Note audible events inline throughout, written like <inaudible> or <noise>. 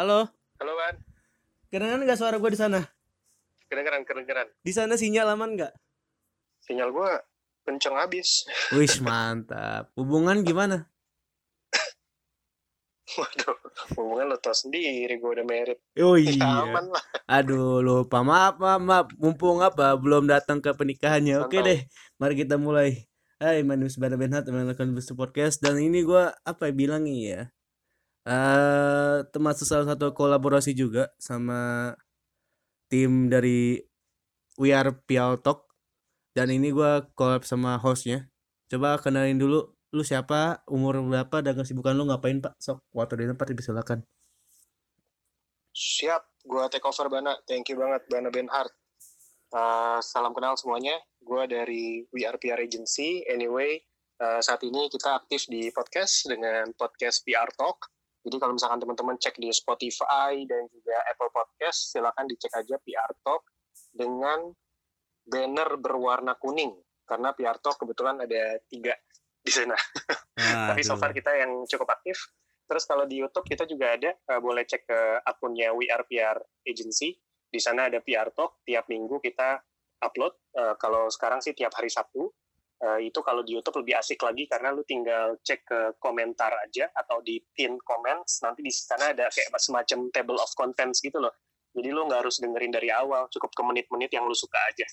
Halo, Halo Ban, kedengeran nggak suara gue di sana? kedengeran kedengeran. Di sana sinyal aman nggak? Sinyal gua kenceng abis. <laughs> Wih mantap. Hubungan gimana? Waduh, hubungan lo tau sendiri gua udah merit. Oh Ya, iya. aman lah. Aduh lupa maaf maaf, maaf. Mumpung apa belum datang ke pernikahannya. Oke deh, mari kita mulai. Hai, my name is Bada Benhat, Buster Podcast dan ini gua apa ya bilang nih ya? Eh termasuk salah satu kolaborasi juga sama tim dari We Are Pial Talk dan ini gua collab sama hostnya. Coba kenalin dulu lu siapa, umur berapa, dan kesibukan lu ngapain pak? Sok, waktu di tempat dipersilakan. Siap, gua take over Bana. Thank you banget Bana Benhart. Uh, salam kenal semuanya. Gua dari We Are PR Agency. Anyway, uh, saat ini kita aktif di podcast dengan podcast PR Talk. Jadi kalau misalkan teman-teman cek di Spotify dan juga Apple Podcast, silakan dicek aja PR Talk dengan banner berwarna kuning. Karena PR Talk kebetulan ada tiga di sana. <laughs> Tapi so far kita yang cukup aktif. Terus kalau di YouTube kita juga ada, eh, boleh cek ke akunnya We Are PR Agency. Di sana ada PR Talk, tiap minggu kita upload. Eh, kalau sekarang sih tiap hari Sabtu. Eh, itu kalau di YouTube lebih asik lagi karena lu tinggal cek ke komentar aja atau di pin comments. Nanti di sana ada kayak semacam table of contents gitu loh. Jadi lu nggak harus dengerin dari awal, cukup ke menit-menit yang lu suka aja.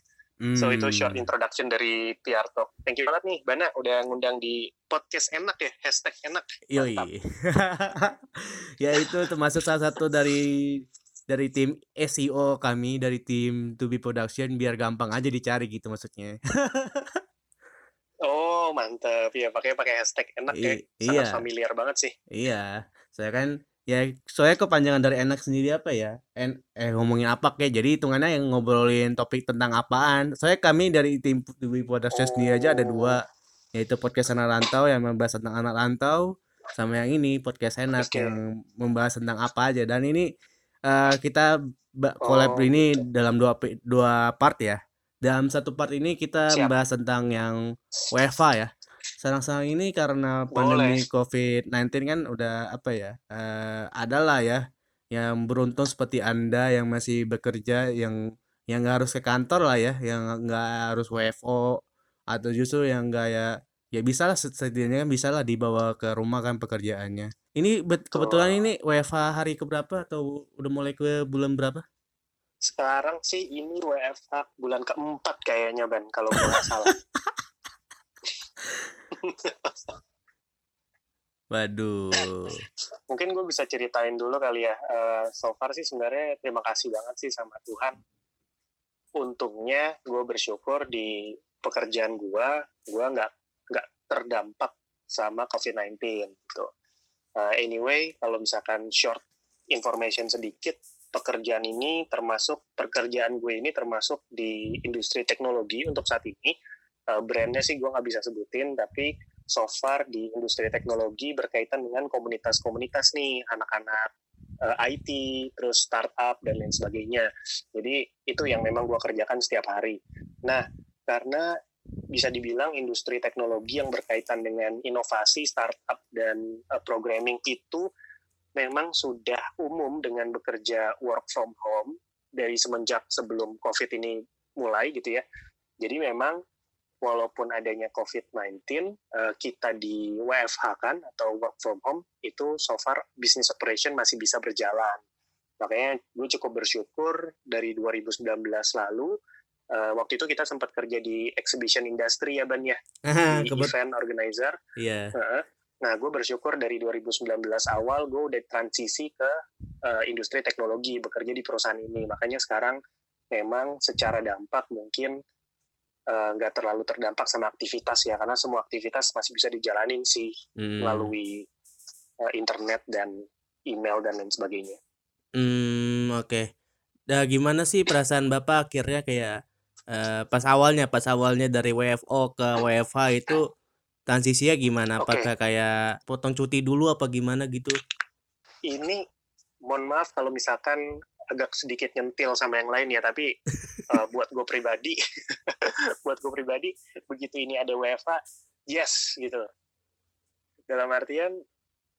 So itu short Hmm. introduction dari PR Talk. Thank you banget nih, Bana udah ngundang di podcast enak ya, hashtag enak. Yoi. <laughs> Ya itu termasuk salah satu dari dari tim SEO kami dari tim To Be Production biar gampang aja dicari gitu maksudnya. <laughs> Oh mantep ya pakai pakai hashtag enak ya, I- sangat iya. familiar banget sih. iya, saya kan ya soalnya kepanjangan dari enak sendiri apa ya? En eh ngomongin apa kayak jadi hitungannya yang ngobrolin topik tentang apaan. Soalnya kami dari tim To Be Production sendiri aja ada dua yaitu podcast anak rantau yang membahas tentang anak rantau sama yang ini podcast enak Oke. yang membahas tentang apa aja dan ini eh, kita collab Oh, ini dalam dua dua part ya dalam satu part ini kita Siap. membahas tentang yang WFA ya sekarang-sekarang ini karena pandemi Boleh. COVID-19 kan udah apa ya eh adalah ya yang beruntung seperti anda yang masih bekerja yang yang nggak harus ke kantor lah ya yang nggak harus WFO atau justru yang nggak ya ya bisa lah set- setidaknya kan bisa lah dibawa ke rumah kan pekerjaannya ini bet- kebetulan Betul. ini WFH hari keberapa atau udah mulai ke bulan berapa Sekarang sih ini WFH bulan keempat kayaknya Ban kalau nggak salah. <laughs> waduh Mungkin gue bisa ceritain dulu kali ya. Eh, so far sih sebenarnya terima kasih banget sih sama Tuhan. Untungnya gue bersyukur di pekerjaan gue, gue nggak nggak terdampak sama COVID-19 gitu. Eh, anyway, kalau misalkan short information sedikit, pekerjaan ini termasuk pekerjaan gue ini termasuk di industri teknologi untuk saat ini. Eh, brandnya sih gue nggak bisa sebutin, tapi so far di industri teknologi berkaitan dengan komunitas-komunitas nih, anak-anak eh, IT, terus startup dan lain sebagainya. Jadi itu yang memang gue kerjakan setiap hari. Nah, karena bisa dibilang industri teknologi yang berkaitan dengan inovasi, startup dan eh, programming itu memang sudah umum dengan bekerja work from home dari semenjak sebelum COVID ini mulai gitu ya. Jadi memang walaupun adanya COVID-19, eh, kita di WFH kan atau work from home itu so far business operation masih bisa berjalan. Makanya gue cukup bersyukur dari 2019 lalu, eh, waktu itu kita sempat kerja di exhibition industry ya Ban ya, di Kebet- event organizer. iya Heeh. Nah, gue bersyukur dari 2019 awal gue udah transisi ke eh, industri teknologi, bekerja di perusahaan ini. Makanya sekarang memang secara dampak mungkin eh, nggak terlalu terdampak sama aktivitas ya, karena semua aktivitas masih bisa dijalanin sih Hmm. melalui eh, internet dan email dan lain sebagainya. Hmm, oke. Nah, gimana sih perasaan Bapak akhirnya kayak eh, pas awalnya, pas awalnya dari WFO ke WFH itu transisinya gimana? Oke. Apakah kayak potong cuti dulu apa gimana gitu? Ini mohon maaf kalau misalkan agak sedikit nyentil sama yang lain ya, tapi <laughs> eh, buat gue pribadi, <laughs> buat gue pribadi begitu ini ada WFA, yes gitu. Dalam artian,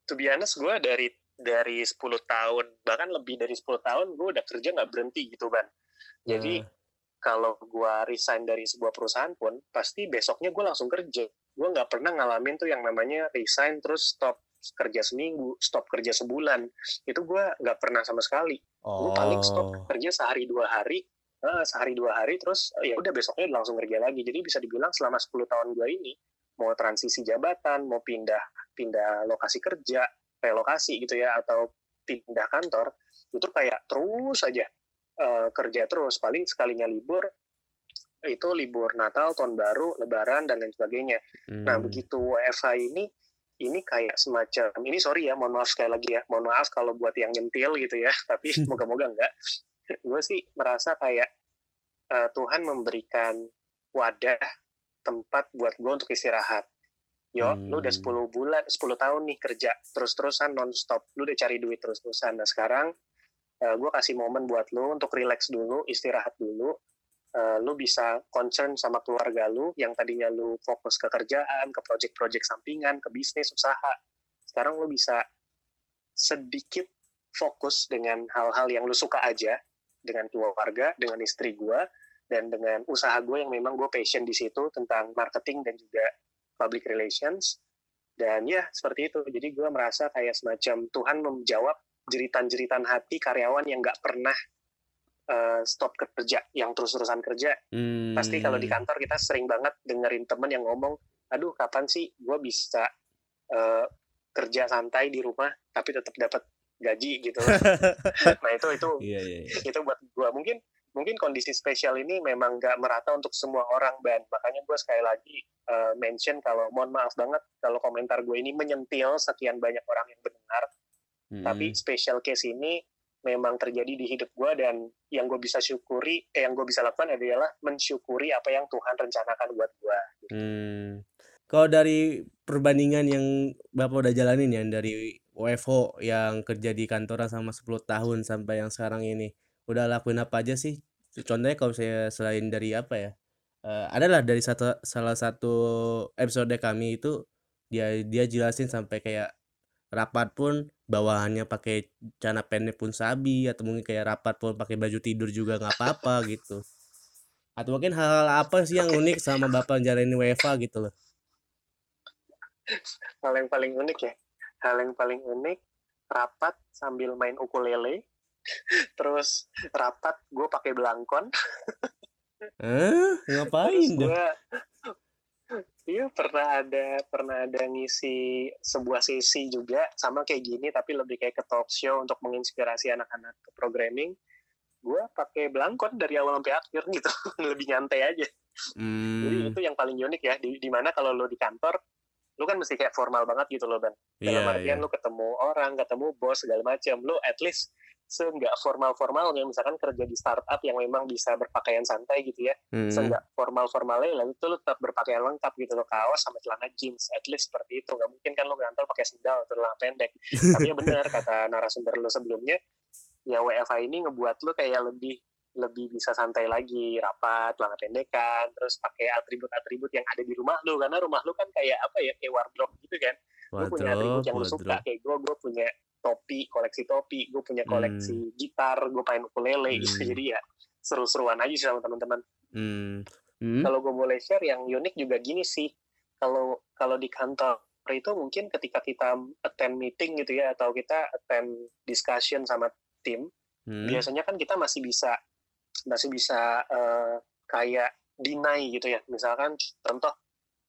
to be honest gue dari dari 10 tahun bahkan lebih dari 10 tahun gue udah kerja nggak berhenti gitu ban jadi Nah, kalau gue resign dari sebuah perusahaan pun pasti besoknya gue langsung kerja gue nggak pernah ngalamin tuh yang namanya resign terus stop kerja seminggu stop kerja sebulan. Itu gue nggak pernah sama sekali. Gue paling stop oh. kerja sehari dua hari eh, sehari dua hari terus ya udah besoknya langsung kerja lagi. Jadi bisa dibilang selama 10 tahun gue ini mau transisi jabatan mau pindah pindah lokasi kerja relokasi gitu ya atau pindah kantor itu kayak terus aja eh, kerja terus. Paling sekalinya libur itu libur Natal tahun baru Lebaran dan lain sebagainya Nah, Hmm. begitu WFH ini, ini kayak semacam, ini sorry ya, mohon maaf sekali lagi ya, mohon maaf kalau buat yang nyentil gitu ya, <laughs> tapi moga-moga enggak. Gue sih merasa kayak eh, Tuhan memberikan wadah, tempat buat gue untuk istirahat. Yo, lu udah Hmm. 10 bulan, 10 tahun nih kerja, terus-terusan non-stop. Lu udah cari duit terus-terusan. Nah, sekarang gue kasih momen buat lu untuk relax dulu, istirahat dulu, uh, lu bisa concern sama keluarga lu yang tadinya lu fokus ke kerjaan, ke project-project sampingan, ke bisnis, usaha. Sekarang lu bisa sedikit fokus dengan hal-hal yang lu suka aja dengan keluarga, dengan istri gua dan dengan usaha gue yang memang gue passion di situ tentang marketing dan juga public relations. Dan ya seperti itu. Jadi gue merasa kayak semacam Tuhan menjawab jeritan-jeritan hati karyawan yang nggak pernah uh, stop kerja, yang terus-terusan kerja. Hmm. Pasti kalau di kantor kita sering banget dengerin temen yang ngomong, aduh kapan sih gue bisa uh, kerja santai di rumah tapi tetap dapat gaji gitu. <laughs> nah itu itu Iya, iya, iya. itu buat gue mungkin mungkin kondisi spesial ini memang nggak merata untuk semua orang ban makanya gue sekali lagi uh, mention kalau mohon maaf banget kalau komentar gue ini menyentil sekian banyak orang yang benar Hmm. tapi special case ini memang terjadi di hidup gue dan yang gue bisa syukuri eh, yang gue bisa lakukan adalah mensyukuri apa yang Tuhan rencanakan buat gue Hmm. Kalau dari perbandingan yang Bapak udah jalanin ya dari WFO yang kerja di kantoran sama 10 tahun sampai yang sekarang ini, udah lakuin apa aja sih? Contohnya kalau saya selain dari apa ya? eh, adalah dari satu salah satu episode kami itu dia dia jelasin sampai kayak rapat pun bawahannya pakai celana pendek pun sabi atau mungkin kayak rapat pun pakai baju tidur juga nggak apa-apa gitu. Atau mungkin hal-hal apa sih yang unik sama Bapak jalanin WFA gitu loh. hal yang paling unik ya hal yang paling unik rapat sambil main ukulele <laughs> terus rapat gue pakai belangkon Hah? Ngapain terus gue iya pernah ada pernah ada ngisi sebuah sesi juga sama kayak gini tapi lebih kayak ke talk show untuk menginspirasi anak-anak ke programming. Gue pakai belangkon dari awal sampai akhir gitu <laughs> lebih nyantai aja. Jadi Hmm, itu yang paling unik ya di, di mana kalau lo di kantor lu kan mesti kayak formal banget gitu loh ban iya, dalam iya. artian lu ketemu orang ketemu bos segala macam lu at least seenggak formal formalnya misalkan kerja di startup yang memang bisa berpakaian santai gitu ya Hmm, seenggak formal formalnya lalu itu lu tetap berpakaian lengkap gitu loh kaos sama celana jeans at least seperti itu. Nggak mungkin kan lu ke kantor pakai sendal atau celana pendek. <laughs> Tapi ya benar kata narasumber lu sebelumnya ya WFH ini ngebuat lu kayak lebih lebih bisa santai lagi rapat celana pendekan terus pakai atribut-atribut yang ada di rumah lu. Karena rumah lu kan kayak apa ya kayak wardrobe gitu kan. Gue punya atribut yang lu suka kayak gue gue punya topi koleksi topi gue punya koleksi gitar gue main ukulele gitu Hmm. jadi ya seru-seruan aja sih sama teman-teman Hmm. Hmm? kalau gue boleh share yang unik juga gini sih kalau kalau di kantor itu mungkin ketika kita attend meeting gitu ya atau kita attend discussion sama tim Hmm? biasanya kan kita masih bisa masih bisa eh, kayak deny gitu ya misalkan contoh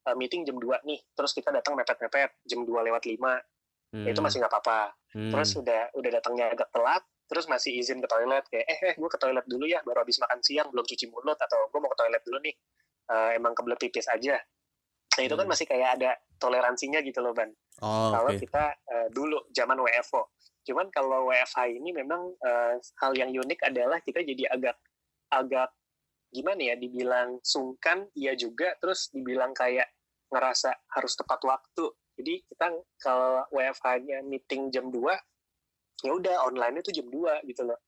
eh, meeting jam 2 nih terus kita datang mepet-mepet jam 2 lewat 5 Hmm. itu masih nggak apa-apa Hmm. terus udah udah datangnya agak telat terus masih izin ke toilet kayak eh eh gue ke toilet dulu ya baru habis makan siang belum cuci mulut atau gue mau ke toilet dulu nih Eh, emang kebelet pipis aja nah itu kan Hmm. masih kayak ada toleransinya gitu loh ban Oh, kalau oke. kita eh, dulu zaman WFO cuman kalau WFH ini memang eh, hal yang unik adalah kita jadi agak agak gimana ya dibilang sungkan iya juga terus dibilang kayak ngerasa harus tepat waktu jadi kita kalau WFH-nya meeting jam 2 ya udah online itu jam 2 gitu loh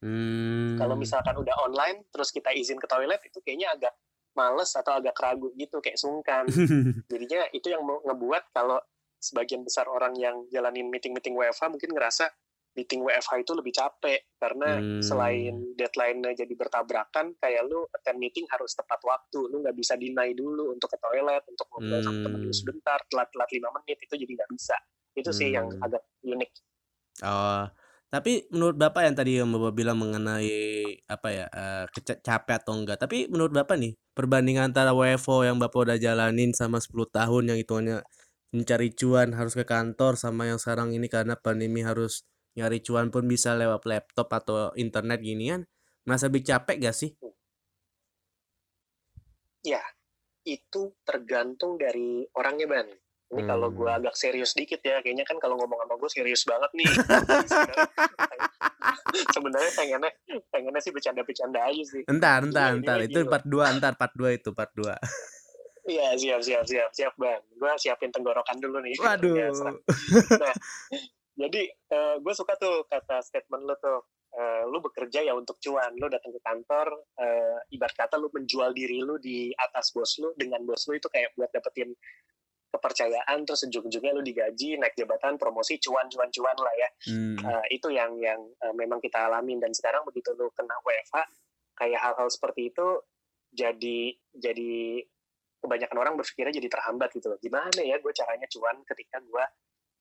Hmm. kalau misalkan udah online terus kita izin ke toilet itu kayaknya agak males atau agak ragu gitu kayak sungkan <laughs> jadinya itu yang ngebuat kalau sebagian besar orang yang jalanin meeting-meeting WFH mungkin ngerasa meeting WFH itu lebih capek karena hmm. selain deadline-nya jadi bertabrakan kayak lu attend meeting harus tepat waktu lu nggak bisa deny dulu untuk ke toilet untuk ngobrol hmm. sama temen lu hmm. sebentar telat-telat lima menit itu jadi nggak bisa itu sih yang hmm. agak unik oh tapi menurut bapak yang tadi yang bapak bilang mengenai apa ya uh, capek atau enggak tapi menurut bapak nih perbandingan antara WFO yang bapak udah jalanin sama 10 tahun yang itu hanya mencari cuan harus ke kantor sama yang sekarang ini karena pandemi harus nyari cuan pun bisa lewat laptop atau internet gini kan merasa lebih capek gak sih? Ya, itu tergantung dari orangnya ban. Ini hmm. kalau gue agak serius dikit ya, kayaknya kan kalau ngomong sama gue serius banget nih. <laughs> <laughs> Sebenarnya pengennya pengennya sih bercanda-bercanda aja sih. Entar, entar, entar. Itu part 2, entar part 2 itu part 2. Iya siap siap siap siap bang. Gue siapin tenggorokan dulu nih. Waduh. <laughs> nah, jadi uh, eh, gue suka tuh kata statement lo tuh uh, lu bekerja ya untuk cuan lu datang ke kantor uh, ibarat kata lu menjual diri lu di atas bos lu dengan bos lu itu kayak buat dapetin kepercayaan terus ujung-ujungnya lu digaji naik jabatan promosi cuan cuan cuan lah ya. Hmm. uh, itu yang yang uh, memang kita alamin dan sekarang begitu lu kena WFH kayak hal-hal seperti itu jadi jadi kebanyakan orang berpikirnya jadi terhambat gitu loh. Gimana ya gue caranya cuan ketika gue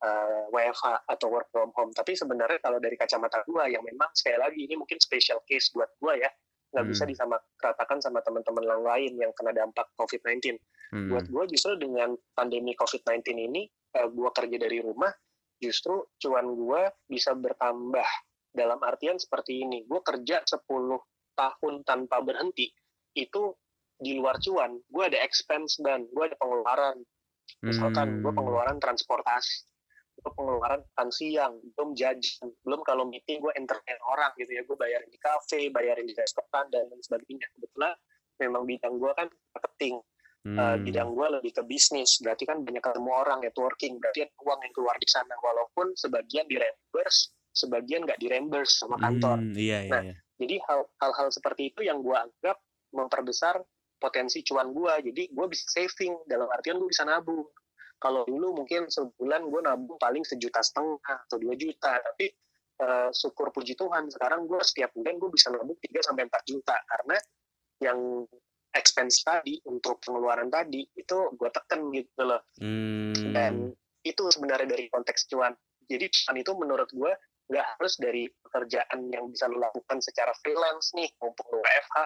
uh, WFH atau work from home. Tapi sebenarnya kalau dari kacamata gue yang memang sekali lagi ini mungkin special case buat gue ya, nggak hmm. bisa disamaratakan sama teman-teman yang lain yang kena dampak COVID-19. Hmm. Buat gue justru dengan pandemi COVID-19 ini, uh, eh, gue kerja dari rumah, justru cuan gue bisa bertambah. Dalam artian seperti ini, gue kerja 10 tahun tanpa berhenti, itu di luar cuan, gue ada expense dan gue ada pengeluaran. Misalkan hmm. gue pengeluaran transportasi, itu pengeluaran makan siang belum jajan belum kalau meeting gue entertain orang gitu ya. Gue bayarin di cafe bayarin di restoran dan lain sebagainya. Kebetulan memang bidang gue kan marketing. Hmm. uh, bidang gue lebih ke bisnis. Berarti kan banyak ketemu orang networking. Berarti uang yang keluar di sana. Walaupun sebagian di reimburse sebagian nggak di reimburse sama kantor. Hmm, iya, iya, nah iya. jadi hal hal seperti itu yang gue anggap memperbesar potensi cuan gue jadi gue bisa saving dalam artian gue bisa nabung kalau dulu mungkin sebulan gue nabung paling sejuta setengah atau dua juta. Tapi uh, syukur puji Tuhan sekarang gue setiap bulan gue bisa nabung 3 sampai empat juta. Karena yang expense tadi untuk pengeluaran tadi itu gue tekan gitu loh. Hmm. dan itu sebenarnya dari konteks cuan. Jadi cuan itu menurut gue nggak harus dari pekerjaan yang bisa lo lakukan secara freelance nih mumpung lo WFH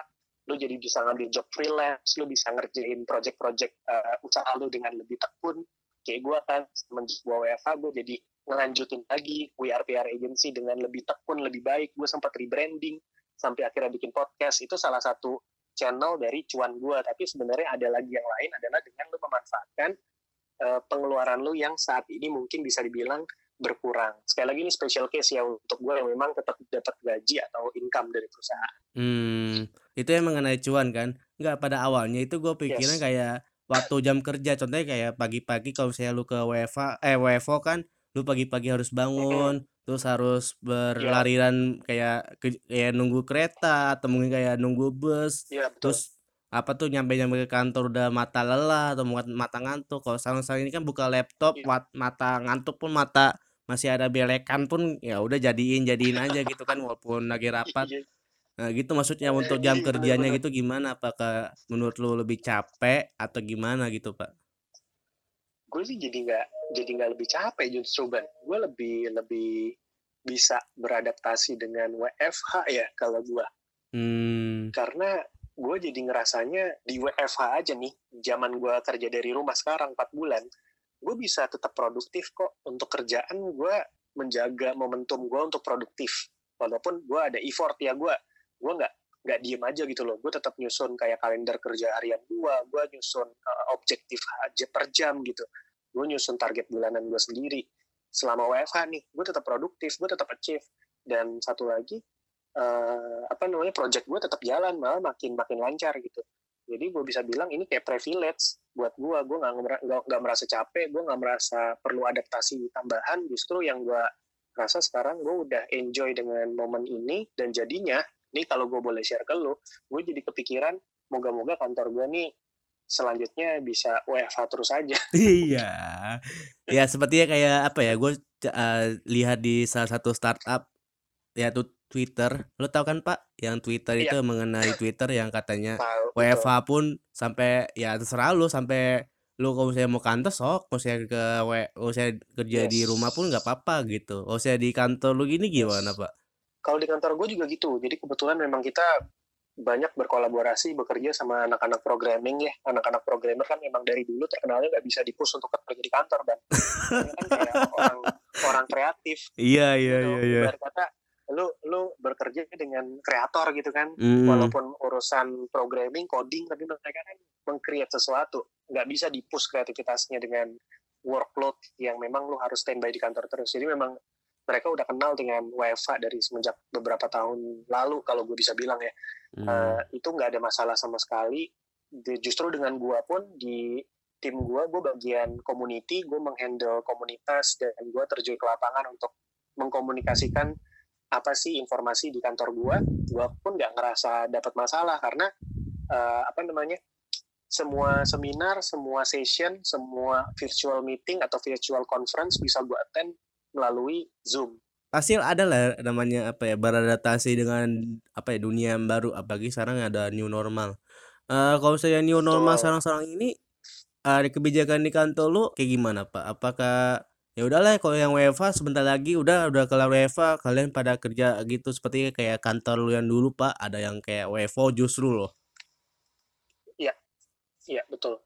lu jadi bisa ngambil job freelance, lu bisa ngerjain project-project uh, usaha lu dengan lebih tekun, kayak gue kan semenjak gue WFH gue jadi ngelanjutin lagi WRPR agency dengan lebih tekun lebih baik gue sempat rebranding sampai akhirnya bikin podcast itu salah satu channel dari cuan gue tapi sebenarnya ada lagi yang lain adalah dengan lu memanfaatkan uh, pengeluaran lu yang saat ini mungkin bisa dibilang berkurang. Sekali lagi ini special case ya untuk gue yang memang tetap dapat gaji atau income dari perusahaan. Hmm, itu yang mengenai cuan kan? Enggak pada awalnya itu gue pikiran yes. kayak waktu jam kerja contohnya kayak pagi-pagi kalau misalnya lu ke WFA eh WFO kan lu pagi-pagi harus bangun terus harus iya. berlarian kayak ke, kayak nunggu kereta atau mungkin kayak nunggu bus ya, terus apa tuh nyampe nyampe ke kantor udah mata lelah atau mata ngantuk kalau sekarang ini kan buka laptop ya. mata ngantuk pun mata masih ada belekan pun ya udah jadiin jadiin aja gitu kan walaupun lagi rapat iya. Nah, gitu maksudnya untuk jam <laughs> kerjanya gitu gimana? Apakah menurut lu lebih capek atau gimana gitu, Pak? Gue sih jadi nggak jadi nggak lebih capek justru ban. Gue lebih lebih bisa beradaptasi dengan WFH ya kalau gue. Hmm. Karena gue jadi ngerasanya di WFH aja nih, zaman gue kerja dari rumah sekarang 4 bulan, gue bisa tetap produktif kok. Untuk kerjaan gue menjaga momentum gue untuk produktif. Walaupun gue ada effort ya gue gue nggak nggak diem aja gitu loh. Gue tetap nyusun kayak kalender kerja harian gue gue nyusun uh, objektif aja per jam gitu. Gue nyusun target bulanan gue sendiri. Selama WFH nih gue tetap produktif gue tetap achieve. Dan satu lagi uh, apa namanya project gue tetap jalan malah makin makin lancar gitu. Jadi gue bisa bilang ini kayak privilege buat gue gue nggak nggak merasa capek gue nggak merasa perlu adaptasi tambahan. Justru yang gue rasa sekarang gue udah enjoy dengan momen ini dan jadinya ini kalau gue boleh share ke lo gue jadi kepikiran moga-moga kantor gue nih selanjutnya bisa WFH terus aja. <laughs> iya. Ya sepertinya kayak apa ya? Gue uh, lihat di salah satu startup yaitu Twitter. Lo tau kan Pak, yang Twitter Iya. itu mengenai Twitter yang katanya Tahu, WFH betul. pun sampai ya terserah lu sampai lu kalau misalnya mau kantor sok, kalau misalnya ke kalau misalnya kerja di Yes. rumah pun nggak apa-apa gitu. Kalau misalnya di kantor lu gini gimana Pak? Kalau di kantor gue juga gitu. Jadi kebetulan memang kita banyak berkolaborasi bekerja sama anak-anak programming ya. Anak-anak programmer kan memang dari dulu terkenalnya nggak bisa dipus untuk kerja di kantor dan kan <laughs> orang orang kreatif Iya iya gitu. iya iya. Kata lu lu bekerja dengan kreator gitu kan. Hmm. Walaupun urusan programming, coding, tapi mereka kan meng-create sesuatu. Nggak bisa dipus kreativitasnya dengan workload yang memang lu harus standby di kantor terus. Jadi memang mereka udah kenal dengan WFA dari semenjak beberapa tahun lalu kalau gue bisa bilang ya. Hmm. Eh, itu nggak ada masalah sama sekali. Di- justru dengan gua pun di tim gua, gue bagian community, gue menghandle komunitas dan gue terjun ke lapangan untuk mengkomunikasikan apa sih informasi di kantor gua. Gua pun nggak ngerasa dapat masalah karena eh, apa namanya semua seminar, semua session, semua virtual meeting atau virtual conference bisa gua attend melalui Zoom. pasti ada lah namanya apa ya beradaptasi dengan apa ya dunia yang baru apalagi sekarang ada new normal. Eh kalau saya new normal sekarang-sekarang ini ada kebijakan di kantor lu kayak gimana pak? Apakah ya udahlah kalau yang WFH sebentar lagi udah udah kelar WFH kalian pada kerja gitu seperti kayak kantor lu yang dulu pak ada yang kayak WFO justru loh. Iya. Betul.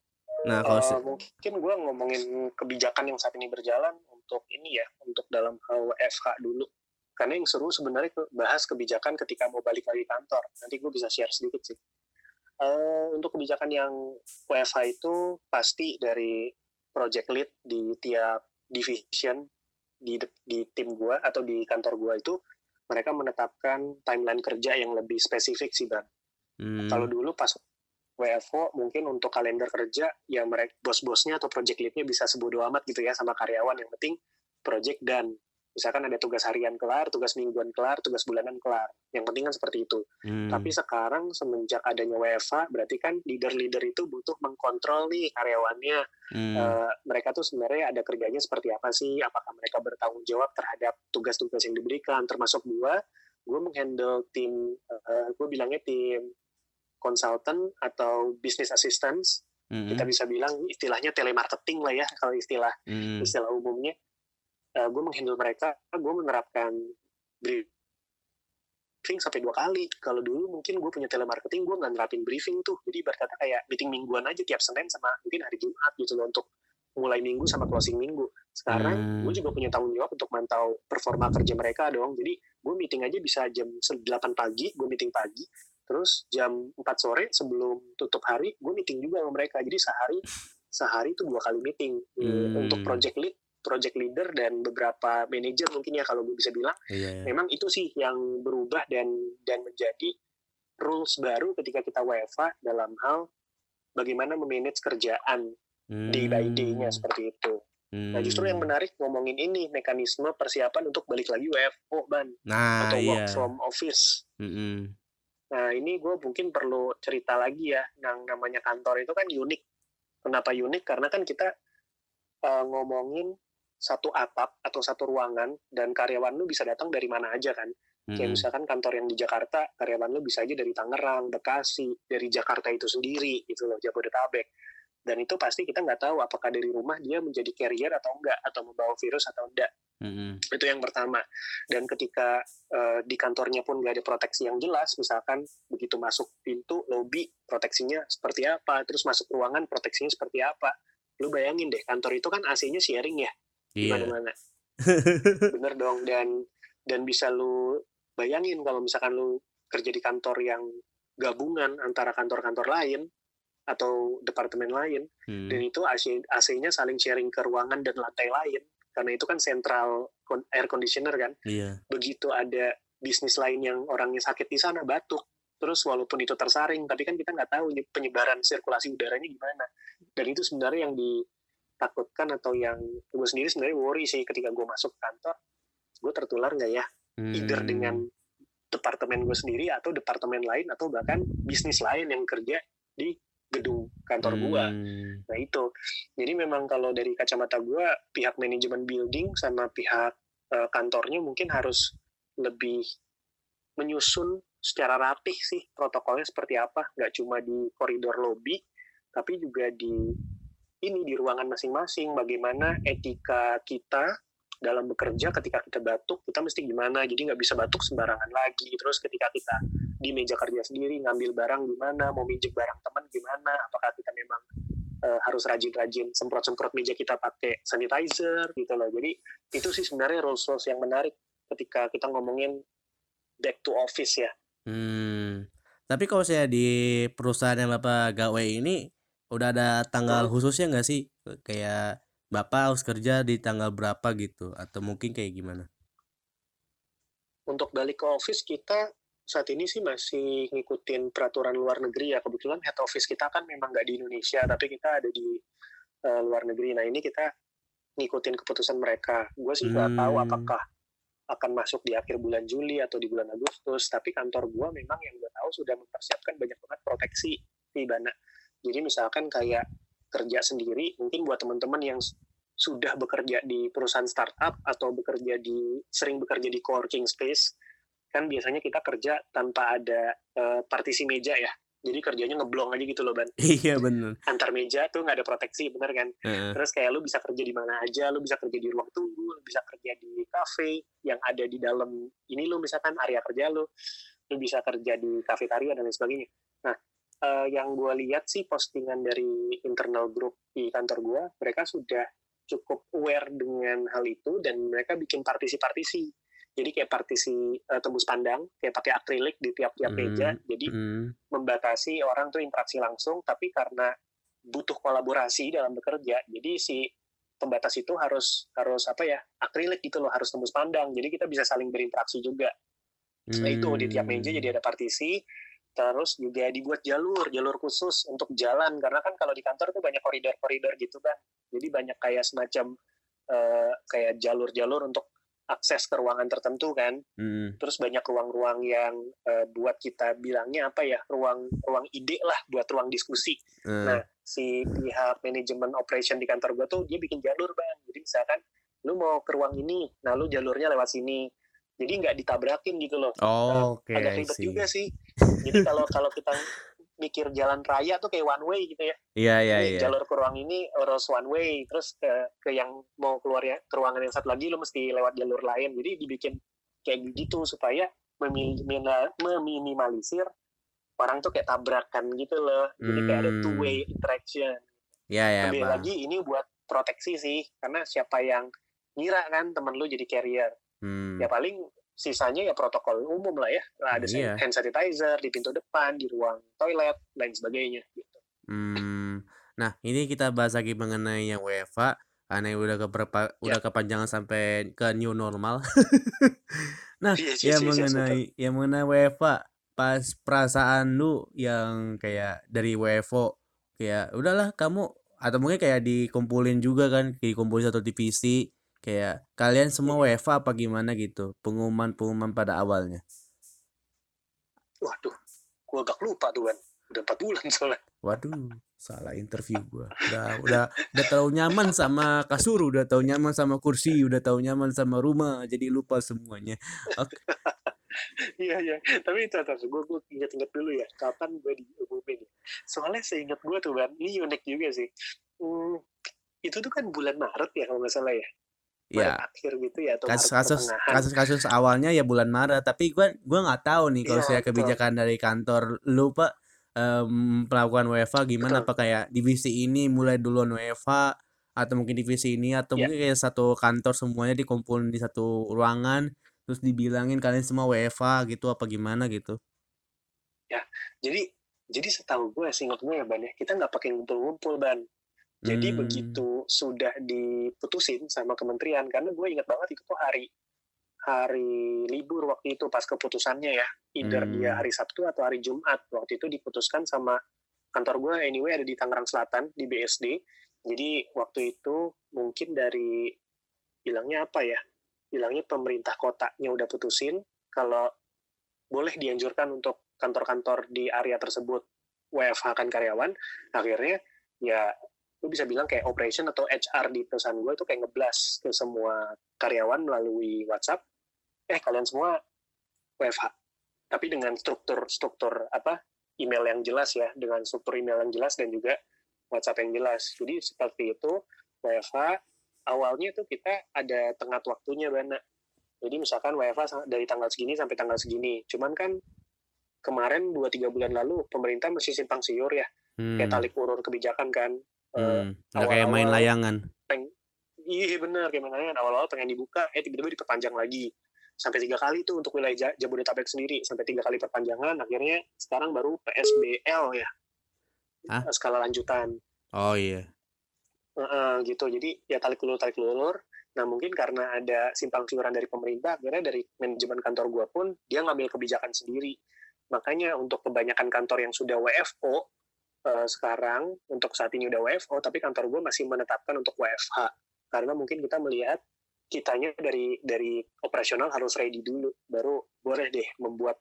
nah kalau se- mungkin gue ngomongin kebijakan yang saat ini berjalan untuk ini ya, untuk dalam hal WFH dulu. Karena yang seru sebenarnya ke- bahas kebijakan ketika mau balik lagi kantor. Nanti gue bisa share sedikit sih. Eh, untuk kebijakan yang WFH itu pasti dari project lead di tiap division di di tim gue atau di kantor gue itu mereka menetapkan timeline kerja yang lebih spesifik sih bang. hmm, Kalau dulu pas WFO mungkin untuk kalender kerja ya mereka bos-bosnya atau project lead-nya bisa sebodo amat gitu ya sama karyawan yang penting project dan misalkan ada tugas harian kelar, tugas mingguan kelar, tugas bulanan kelar. Yang penting kan seperti itu. hmm, Tapi sekarang semenjak adanya WFA berarti kan leader-leader itu butuh mengkontrol nih karyawannya. hmm, Eh, mereka tuh sebenarnya ada kerjanya seperti apa sih? Apakah mereka bertanggung jawab terhadap tugas-tugas yang diberikan? Termasuk gua, gue menghandle tim, eh, gue bilangnya tim consultant atau business assistance. hmm, Kita bisa bilang istilahnya telemarketing lah ya kalau istilah hmm, istilah umumnya. gue menghandle mereka, gue menerapkan briefing sampai dua kali. Kalau dulu mungkin gue punya telemarketing, gue nggak nerapin briefing tuh. Jadi berkata kayak meeting mingguan aja tiap Senin sama mungkin hari Jumat gitu loh untuk mulai minggu sama closing minggu. Sekarang Hmm. gue juga punya tanggung jawab untuk mantau performa kerja mereka dong. Jadi gue meeting aja bisa jam 8 pagi, gue meeting pagi. Terus jam 4 sore sebelum tutup hari, gue meeting juga sama mereka. Jadi sehari sehari itu dua kali meeting Hmm. untuk project lead, project leader dan beberapa manajer mungkin ya kalau gue bisa bilang. iya, iya. Memang itu sih yang berubah dan dan menjadi rules baru ketika kita WFA dalam hal bagaimana memanage kerjaan day by day-nya Hmm, seperti itu. Nah justru yang hmm. menarik ngomongin ini mekanisme persiapan untuk balik lagi WFO ban nah atau work iya from office. Mm-mm. Nah ini gue mungkin perlu cerita lagi ya, yang namanya kantor itu kan unik. Kenapa unik? Karena kan kita uh, ngomongin satu atap atau satu ruangan dan karyawan lu bisa datang dari mana aja kan. Kayak Mm-mm. misalkan kantor yang di Jakarta, karyawan lu bisa aja dari Tangerang, Bekasi, dari Jakarta itu sendiri gitu loh, Jabodetabek. Dan itu pasti kita nggak tahu apakah dari rumah dia menjadi carrier atau enggak, atau membawa virus atau enggak. Mm-mm. Itu yang pertama. Dan ketika eh, di kantornya pun nggak ada proteksi yang jelas, misalkan begitu masuk pintu, lobby, proteksinya seperti apa, terus masuk ruangan, proteksinya seperti apa. Lu bayangin deh, kantor itu kan AC-nya sharing ya, di Iya. mana-mana. <laughs> Bener dong, dan dan bisa lu bayangin kalau misalkan lu kerja di kantor yang gabungan antara kantor-kantor lain atau departemen lain, Hmm. dan itu AC, AC-nya saling sharing ke ruangan dan lantai lain, karena itu kan central con- air conditioner kan, Iya. begitu ada bisnis lain yang orangnya sakit di sana batuk. Terus walaupun itu tersaring tapi kan kita nggak tahu penyebaran sirkulasi udaranya gimana. Dan itu sebenarnya yang ditakutkan atau yang gue sendiri sebenarnya worry sih ketika gue masuk kantor. Gue tertular nggak ya? Either Hmm. dengan departemen gue sendiri atau departemen lain atau bahkan bisnis lain yang kerja di gedung kantor gua. Hmm. nah itu. Jadi memang kalau dari kacamata gua pihak manajemen building sama pihak eh, kantornya mungkin harus lebih menyusun secara rapih sih protokolnya seperti apa. Nggak cuma di koridor lobby tapi juga di ini di ruangan masing-masing. Bagaimana etika kita dalam bekerja ketika kita batuk kita mesti gimana? Jadi nggak bisa batuk sembarangan lagi. Terus ketika kita di meja kerja sendiri ngambil barang gimana mau minjem barang teman gimana apakah kita memang eh, harus rajin-rajin semprot-semprot meja kita pakai sanitizer gitu loh jadi itu sih sebenarnya rules rules yang menarik ketika kita ngomongin back to office ya Hmm. Tapi kalau saya di perusahaan yang Bapak gawe ini udah ada tanggal Hmm. khususnya nggak sih? Kayak Bapak harus kerja di tanggal berapa gitu atau mungkin kayak gimana? untuk balik ke office kita saat ini sih masih ngikutin peraturan luar negeri ya. Kebetulan head office kita kan memang nggak di Indonesia tapi kita ada di eh, luar negeri. Nah ini kita ngikutin keputusan mereka. Gue sih nggak tahu Hmm. apakah akan masuk di akhir bulan Juli atau di bulan Agustus tapi kantor gue memang yang gue tahu sudah mempersiapkan banyak banget proteksi di Bana. Jadi misalkan kayak kerja sendiri mungkin buat teman-teman yang sudah bekerja di perusahaan startup atau bekerja di sering bekerja di coworking space kan biasanya kita kerja tanpa ada eh, partisi meja ya. Jadi kerjanya ngeblong aja gitu loh ban. <laughs> Iya bener. antar meja tuh nggak ada proteksi bener kan? Heeh. terus kayak lu bisa kerja di mana aja lu bisa kerja di ruang tunggu lu bisa kerja di cafe yang ada di dalam ini lu misalkan area kerja lu. Lu bisa kerja di kafetaria dan lain sebagainya. Nah eh, yang gue lihat sih postingan dari internal group di kantor gue mereka sudah cukup aware dengan hal itu dan mereka bikin partisi-partisi jadi kayak partisi eh, tembus pandang kayak pakai akrilik di tiap-tiap Hmm. meja jadi Hmm. membatasi orang tuh interaksi langsung tapi karena butuh kolaborasi dalam bekerja jadi si pembatas itu harus harus apa ya akrilik gitu loh harus tembus pandang jadi kita bisa saling berinteraksi juga nah itu di tiap meja jadi ada partisi terus juga dibuat jalur jalur khusus untuk jalan karena kan kalau di kantor tuh banyak koridor-koridor gitu kan jadi banyak kayak semacam eh, kayak jalur-jalur untuk akses ke ruangan tertentu kan? Hmm. terus banyak ruang-ruang yang eh, buat kita bilangnya apa ya ruang ruang ide lah buat ruang diskusi. Eh, nah si pihak manajemen operation di kantor gua tuh dia bikin jalur bang. Jadi misalkan lu mau ke ruang ini nah lu jalurnya lewat sini. Jadi nggak ditabrakin gitu loh. Oh, oke, agak ribet juga sih. <laughs> Jadi kalau kalau kita mikir jalan raya tuh kayak one way gitu ya Iya iya iya. jalur ke ruang ini harus one way terus ke ke yang mau keluar ya ke ruangan yang satu lagi lu mesti lewat jalur lain jadi dibikin kayak gitu supaya meminimalisir orang tuh kayak tabrakan gitu loh jadi kayak ada Hmm. two way interaction Iya ya, lebih Bang. lagi ini buat proteksi sih karena siapa yang ngira kan temen lu jadi carrier Hmm. ya paling sisanya ya protokol umum lah ya Lah ada Iya. hand sanitizer di pintu depan di ruang toilet lain sebagainya gitu. Hmm. Nah, ini kita bahas lagi mengenai yang WFA karena udah keberapa Ya. udah kepanjangan sampai ke new normal. <laughs> Nah, Yes, yes, yang yes, yes, mengenai yang mengenai WFA pas perasaan lu yang kayak dari WFO kayak udahlah kamu atau mungkin kayak dikumpulin juga kan dikumpulin satu divisi kayak kalian semua WFA apa gimana gitu pengumuman-pengumuman pada awalnya. Waduh, gua agak lupa tuh kan. Udah 4 bulan <laughs> soalnya. Waduh, salah interview gua. Udah udah udah terlalu nyaman sama kasur, udah tahu nyaman sama kursi, udah tahu nyaman sama rumah, jadi lupa semuanya. Oke. Iya, iya. Tapi itu atas gue gue inget-inget dulu ya. Kapan gue diumumin ya. Soalnya seingat gue tuh kan, ini unik juga sih. Hmm, itu tuh kan bulan Maret ya kalau nggak salah ya. Maret Ya, akhir gitu ya atau kasus kasus-kasus awalnya ya bulan Maret, tapi gua gua nggak tahu nih kalau saya betul. kebijakan dari kantor lu Pak em, melakukan WFA gimana Betul. apa kayak divisi ini mulai duluan WFA atau mungkin divisi ini atau Ya. mungkin kayak satu kantor semuanya dikumpulin di satu ruangan terus dibilangin kalian semua WFA gitu apa gimana gitu. Jadi jadi setahu gue seingat gue ya Ban ya, kita nggak pakai ngumpul-ngumpul Ban. Jadi Hmm. begitu sudah diputusin sama kementerian, karena gue ingat banget itu tuh hari hari libur waktu itu pas keputusannya ya, either Hmm. dia hari Sabtu atau hari Jumat waktu itu diputuskan sama kantor gue anyway ada di Tangerang Selatan di BSD. Jadi waktu itu mungkin dari bilangnya apa ya? Bilangnya pemerintah kotanya udah putusin kalau boleh dianjurkan untuk kantor-kantor di area tersebut WFH kan karyawan akhirnya ya lu bisa bilang kayak operation atau HR di perusahaan gue itu kayak ngeblas ke semua karyawan melalui WhatsApp eh kalian semua WFH tapi dengan struktur struktur apa email yang jelas ya dengan struktur email yang jelas dan juga WhatsApp yang jelas jadi seperti itu WFH awalnya tuh kita ada tengah waktunya bana jadi misalkan WFA dari tanggal segini sampai tanggal segini. Cuman kan kemarin 2-3 bulan lalu pemerintah masih simpang siur ya. Hmm. Kayak tali urur kebijakan kan. Hmm. Uh, kayak main layangan. Peng, iya bener kayak main layangan. Awal-awal pengen dibuka, eh tiba-tiba diperpanjang lagi. Sampai tiga kali tuh untuk wilayah Jabodetabek sendiri. Sampai tiga kali perpanjangan. Akhirnya sekarang baru PSBL ya. Hah? Skala lanjutan. Oh iya. Uh, uh, gitu. Jadi ya tarik ulur tarik ulur Nah mungkin karena ada simpang siuran dari pemerintah, akhirnya dari manajemen kantor gue pun dia ngambil kebijakan sendiri. Makanya untuk kebanyakan kantor yang sudah WFO uh, eh, sekarang untuk saat ini udah WFO, tapi kantor gue masih menetapkan untuk WFH karena mungkin kita melihat kitanya dari dari operasional harus ready dulu, baru boleh deh membuat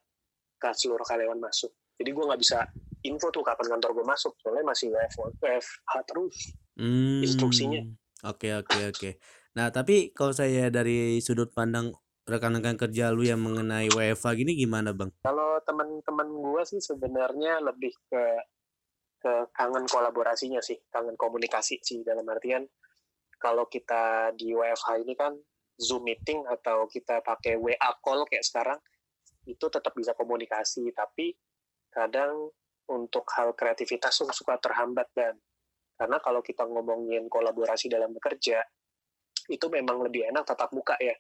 ke seluruh karyawan masuk. Jadi gue nggak bisa info tuh kapan kantor gue masuk, soalnya masih WFO, WFH terus hmm. instruksinya. Oke okay, oke okay, oke. Okay. Nah, tapi kalau saya dari sudut pandang rekan-rekan kerja lu yang mengenai WFA gini gimana, Bang? Kalau teman-teman gua sih sebenarnya lebih ke ke kangen kolaborasinya sih, kangen komunikasi sih dalam artian kalau kita di WFH ini kan Zoom meeting atau kita pakai WA call kayak sekarang itu tetap bisa komunikasi, tapi kadang untuk hal kreativitas suka terhambat dan. Karena kalau kita ngomongin kolaborasi dalam bekerja itu memang lebih enak tatap muka ya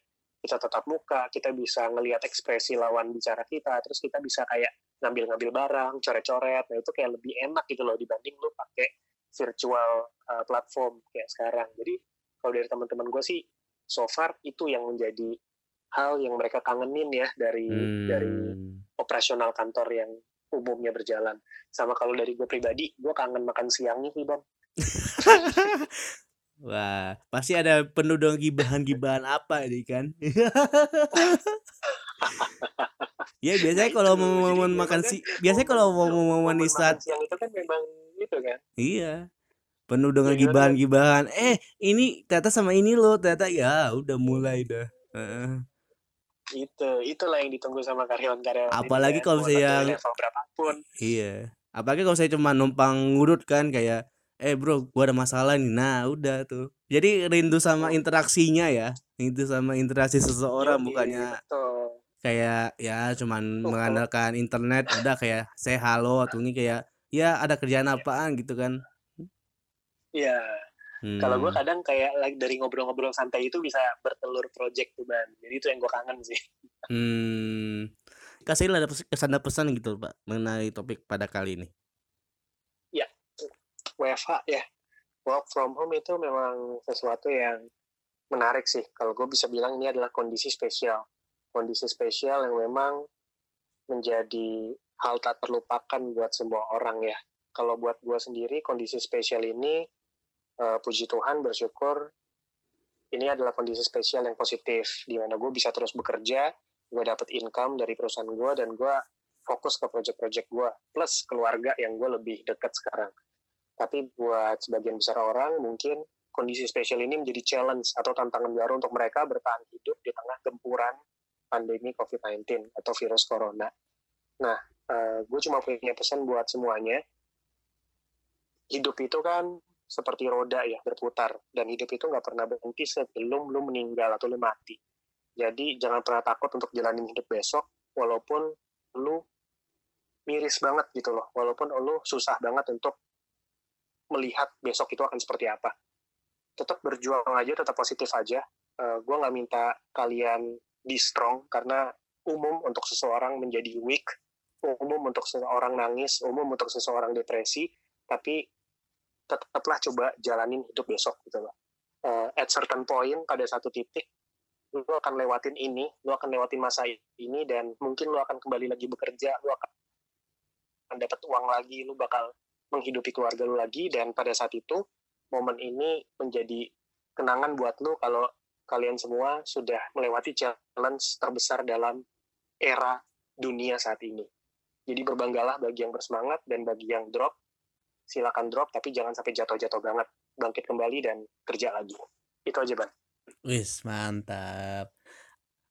kita tatap muka kita bisa ngelihat ekspresi lawan bicara kita terus kita bisa kayak ngambil-ngambil barang coret-coret. Nah itu kayak lebih enak gitu loh dibanding lu pakai virtual uh, platform kayak sekarang. Jadi kalau dari teman-teman gue sih so far itu yang menjadi hal yang mereka kangenin ya dari hmm. dari operasional kantor yang umumnya berjalan. Sama kalau dari gue pribadi gue kangen makan siangnya sih bang <laughs> Wah, pasti ada penuh dong gibahan-gibahan apa ini kan? <laughs> ya biasanya kalau mau momen makan si biasanya kalau mau momen istirahat siang itu kan memang gitu kan iya penuh dengan gibahan-gibahan eh ini ternyata sama ini loh ternyata ya udah mulai dah uh. itu itulah yang ditunggu sama karyawan-karyawan apalagi ya. kalau saya berapapun iya apalagi kalau saya cuma numpang ngurut kan kayak eh bro gua ada masalah nih. Nah udah tuh. Jadi rindu sama interaksinya ya. Rindu sama interaksi seseorang bukannya betul. kayak ya cuman betul. mengandalkan internet udah kayak saya halo atau ini kayak ya ada kerjaan apaan? gitu kan. Iya. Hmm. kalau gua kadang kayak like dari ngobrol-ngobrol santai itu bisa bertelur project tuh ban. Jadi itu yang gua kangen sih. Hmm. Kasih ada kesan pesan gitu pak mengenai topik pada kali ini WFH ya. Work from home itu memang sesuatu yang menarik sih. Kalau gue bisa bilang ini adalah kondisi spesial. Kondisi spesial yang memang menjadi hal tak terlupakan buat semua orang ya. Kalau buat gue sendiri kondisi spesial ini uh, puji Tuhan bersyukur ini adalah kondisi spesial yang positif di mana gue bisa terus bekerja gue dapet income dari perusahaan gue dan gue fokus ke project-project gue plus keluarga yang gue lebih dekat sekarang tapi buat sebagian besar orang mungkin kondisi spesial ini menjadi challenge atau tantangan baru untuk mereka bertahan hidup di tengah gempuran pandemi COVID-19 atau virus corona. Nah, uh, gue cuma punya pesan buat semuanya. Hidup itu kan seperti roda ya, berputar. Dan hidup itu nggak pernah berhenti sebelum lu meninggal atau lu mati. Jadi jangan pernah takut untuk jalanin hidup besok, walaupun lu miris banget gitu loh. Walaupun lu susah banget untuk melihat besok itu akan seperti apa. Tetap berjuang aja, tetap positif aja. Uh, eh, gue nggak minta kalian be strong karena umum untuk seseorang menjadi weak, umum untuk seseorang nangis, umum untuk seseorang depresi, tapi tetaplah coba jalanin hidup besok gitu loh. Uh, at certain point pada satu titik lu akan lewatin ini, lu akan lewatin masa ini dan mungkin lu akan kembali lagi bekerja, lu akan dapat uang lagi, lu bakal menghidupi keluarga lu lagi dan pada saat itu momen ini menjadi kenangan buat lu kalau kalian semua sudah melewati challenge terbesar dalam era dunia saat ini. Jadi berbanggalah bagi yang bersemangat dan bagi yang drop, silakan drop tapi jangan sampai jatuh-jatuh banget. Bangkit kembali dan kerja lagi. Itu aja, Ban. Wis, mantap.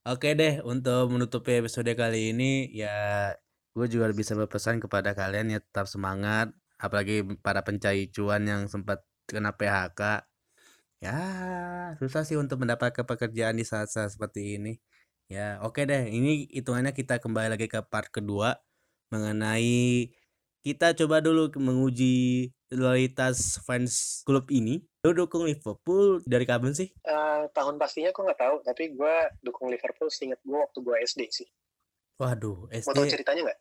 Oke deh, untuk menutupi episode kali ini ya gue juga bisa berpesan kepada kalian ya tetap semangat, apalagi para pencari cuan yang sempat kena PHK. Ya, susah sih untuk mendapatkan pekerjaan di saat-saat seperti ini. Ya, oke deh. Ini hitungannya kita kembali lagi ke part kedua mengenai kita coba dulu menguji loyalitas fans klub ini. Lu dukung Liverpool dari kapan sih? Uh, tahun pastinya gue nggak tahu, tapi gue dukung Liverpool seingat gue waktu gue SD sih. Waduh, SD. Mau tahu ceritanya nggak?